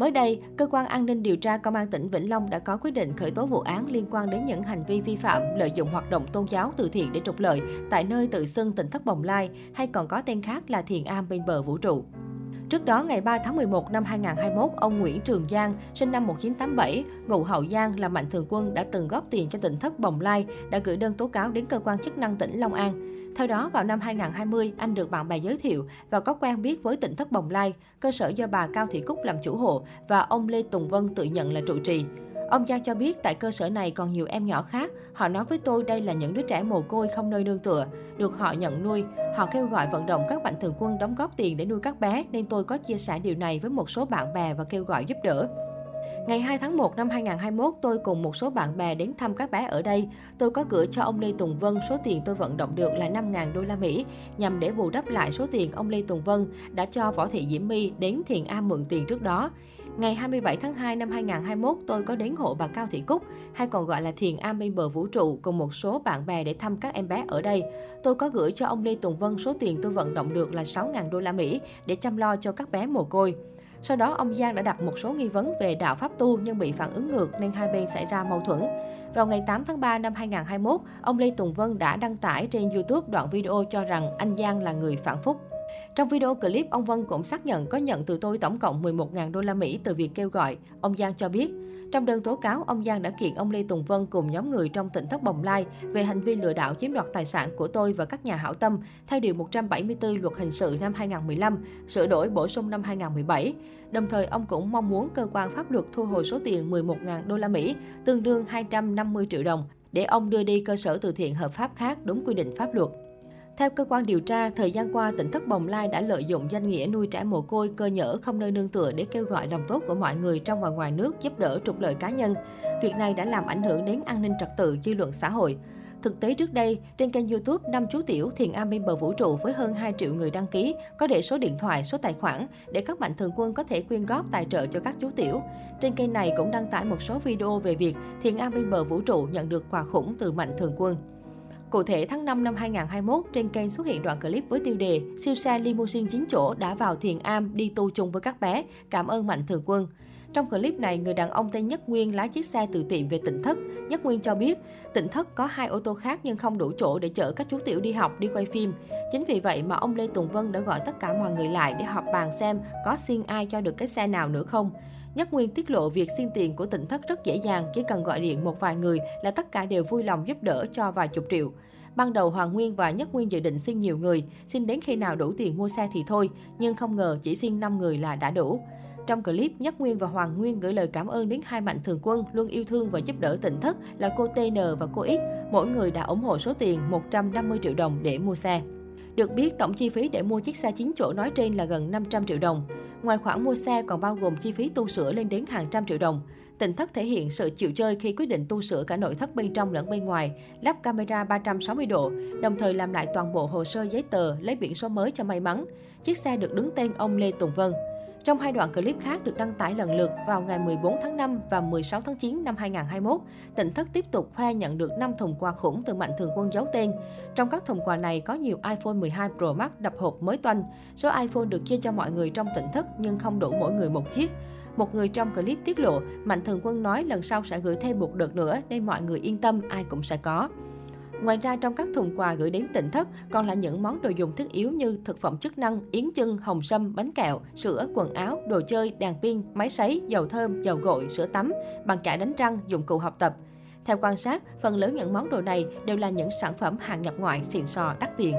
Mới đây, cơ quan an ninh điều tra công an tỉnh Vĩnh Long đã có quyết định khởi tố vụ án liên quan đến những hành vi vi phạm lợi dụng hoạt động tôn giáo từ thiện để trục lợi tại nơi tự xưng tỉnh thất Bồng Lai hay còn có tên khác là Thiền Am bên bờ vũ trụ. Trước đó, ngày 3 tháng 11 năm 2021, ông Nguyễn Trường Giang, sinh năm 1987, ngụ Hậu Giang là mạnh thường quân đã từng góp tiền cho tỉnh thất Bồng Lai, đã gửi đơn tố cáo đến cơ quan chức năng tỉnh Long An. Theo đó, vào năm 2020, anh được bạn bè giới thiệu và có quen biết với tỉnh thất Bồng Lai, cơ sở do bà Cao Thị Cúc làm chủ hộ và ông Lê Tùng Vân tự nhận là trụ trì. Ông Giang cho biết tại cơ sở này còn nhiều em nhỏ khác. Họ nói với tôi đây là những đứa trẻ mồ côi không nơi nương tựa, được họ nhận nuôi. Họ kêu gọi vận động các mạnh thường quân đóng góp tiền để nuôi các bé nên tôi có chia sẻ điều này với một số bạn bè và kêu gọi giúp đỡ. Ngày 2 tháng 1 năm 2021, tôi cùng một số bạn bè đến thăm các bé ở đây. Tôi có gửi cho ông Lê Tùng Vân số tiền tôi vận động được là 5.000 đô la Mỹ nhằm để bù đắp lại số tiền ông Lê Tùng Vân đã cho Võ Thị Diễm My đến Thiền A mượn tiền trước đó. Ngày 27 tháng 2 năm 2021, tôi có đến hộ bà Cao Thị Cúc, hay còn gọi là Thiền Am bên bờ vũ trụ cùng một số bạn bè để thăm các em bé ở đây. Tôi có gửi cho ông Lê Tùng Vân số tiền tôi vận động được là 6.000 đô la Mỹ để chăm lo cho các bé mồ côi. Sau đó, ông Giang đã đặt một số nghi vấn về đạo Pháp tu nhưng bị phản ứng ngược nên hai bên xảy ra mâu thuẫn. Vào ngày 8 tháng 3 năm 2021, ông Lê Tùng Vân đã đăng tải trên YouTube đoạn video cho rằng anh Giang là người phản phúc. Trong video clip, ông Vân cũng xác nhận có nhận từ tôi tổng cộng 11.000 đô la Mỹ từ việc kêu gọi. Ông Giang cho biết, trong đơn tố cáo, ông Giang đã kiện ông Lê Tùng Vân cùng nhóm người trong tỉnh thất Bồng Lai về hành vi lừa đảo chiếm đoạt tài sản của tôi và các nhà hảo tâm theo Điều 174 Luật Hình sự năm 2015, sửa đổi bổ sung năm 2017. Đồng thời, ông cũng mong muốn cơ quan pháp luật thu hồi số tiền 11.000 đô la Mỹ, tương đương 250 triệu đồng, để ông đưa đi cơ sở từ thiện hợp pháp khác đúng quy định pháp luật. Theo cơ quan điều tra, thời gian qua, tỉnh thất Bồng Lai đã lợi dụng danh nghĩa nuôi trẻ mồ côi, cơ nhở không nơi nương tựa để kêu gọi lòng tốt của mọi người trong và ngoài nước giúp đỡ trục lợi cá nhân. Việc này đã làm ảnh hưởng đến an ninh trật tự, dư luận xã hội. Thực tế trước đây, trên kênh YouTube Năm Chú Tiểu Thiền Am bên bờ vũ trụ với hơn 2 triệu người đăng ký, có để số điện thoại, số tài khoản để các mạnh thường quân có thể quyên góp tài trợ cho các chú tiểu. Trên kênh này cũng đăng tải một số video về việc Thiền Am bên bờ vũ trụ nhận được quà khủng từ mạnh thường quân. Cụ thể, tháng 5 năm 2021, trên kênh xuất hiện đoạn clip với tiêu đề Siêu xe limousine 9 chỗ đã vào thiền am đi tu chung với các bé, cảm ơn mạnh thường quân. Trong clip này, người đàn ông tên Nhất Nguyên lái chiếc xe từ tiệm về tỉnh thất. Nhất Nguyên cho biết, tỉnh thất có hai ô tô khác nhưng không đủ chỗ để chở các chú tiểu đi học, đi quay phim. Chính vì vậy mà ông Lê Tùng Vân đã gọi tất cả mọi người lại để họp bàn xem có xin ai cho được cái xe nào nữa không. Nhất Nguyên tiết lộ việc xin tiền của tỉnh thất rất dễ dàng, chỉ cần gọi điện một vài người là tất cả đều vui lòng giúp đỡ cho vài chục triệu. Ban đầu Hoàng Nguyên và Nhất Nguyên dự định xin nhiều người, xin đến khi nào đủ tiền mua xe thì thôi, nhưng không ngờ chỉ xin 5 người là đã đủ. Trong clip, Nhất Nguyên và Hoàng Nguyên gửi lời cảm ơn đến hai mạnh thường quân luôn yêu thương và giúp đỡ tỉnh thất là cô TN và cô X. Mỗi người đã ủng hộ số tiền 150 triệu đồng để mua xe. Được biết, tổng chi phí để mua chiếc xe 9 chỗ nói trên là gần 500 triệu đồng. Ngoài khoản mua xe còn bao gồm chi phí tu sửa lên đến hàng trăm triệu đồng. Tỉnh thất thể hiện sự chịu chơi khi quyết định tu sửa cả nội thất bên trong lẫn bên ngoài, lắp camera 360 độ, đồng thời làm lại toàn bộ hồ sơ giấy tờ, lấy biển số mới cho may mắn. Chiếc xe được đứng tên ông Lê Tùng Vân. Trong hai đoạn clip khác được đăng tải lần lượt vào ngày 14 tháng 5 và 16 tháng 9 năm 2021, tỉnh thất tiếp tục khoe nhận được 5 thùng quà khủng từ mạnh thường quân giấu tên. Trong các thùng quà này có nhiều iPhone 12 Pro Max đập hộp mới toanh. Số iPhone được chia cho mọi người trong tỉnh thất nhưng không đủ mỗi người một chiếc. Một người trong clip tiết lộ, Mạnh Thường Quân nói lần sau sẽ gửi thêm một đợt nữa nên mọi người yên tâm ai cũng sẽ có. Ngoài ra trong các thùng quà gửi đến tỉnh thất còn là những món đồ dùng thiết yếu như thực phẩm chức năng, yến chân, hồng sâm, bánh kẹo, sữa, quần áo, đồ chơi, đèn pin, máy sấy, dầu thơm, dầu gội, sữa tắm, bàn chải đánh răng, dụng cụ học tập. Theo quan sát, phần lớn những món đồ này đều là những sản phẩm hàng nhập ngoại xịn sò đắt tiền.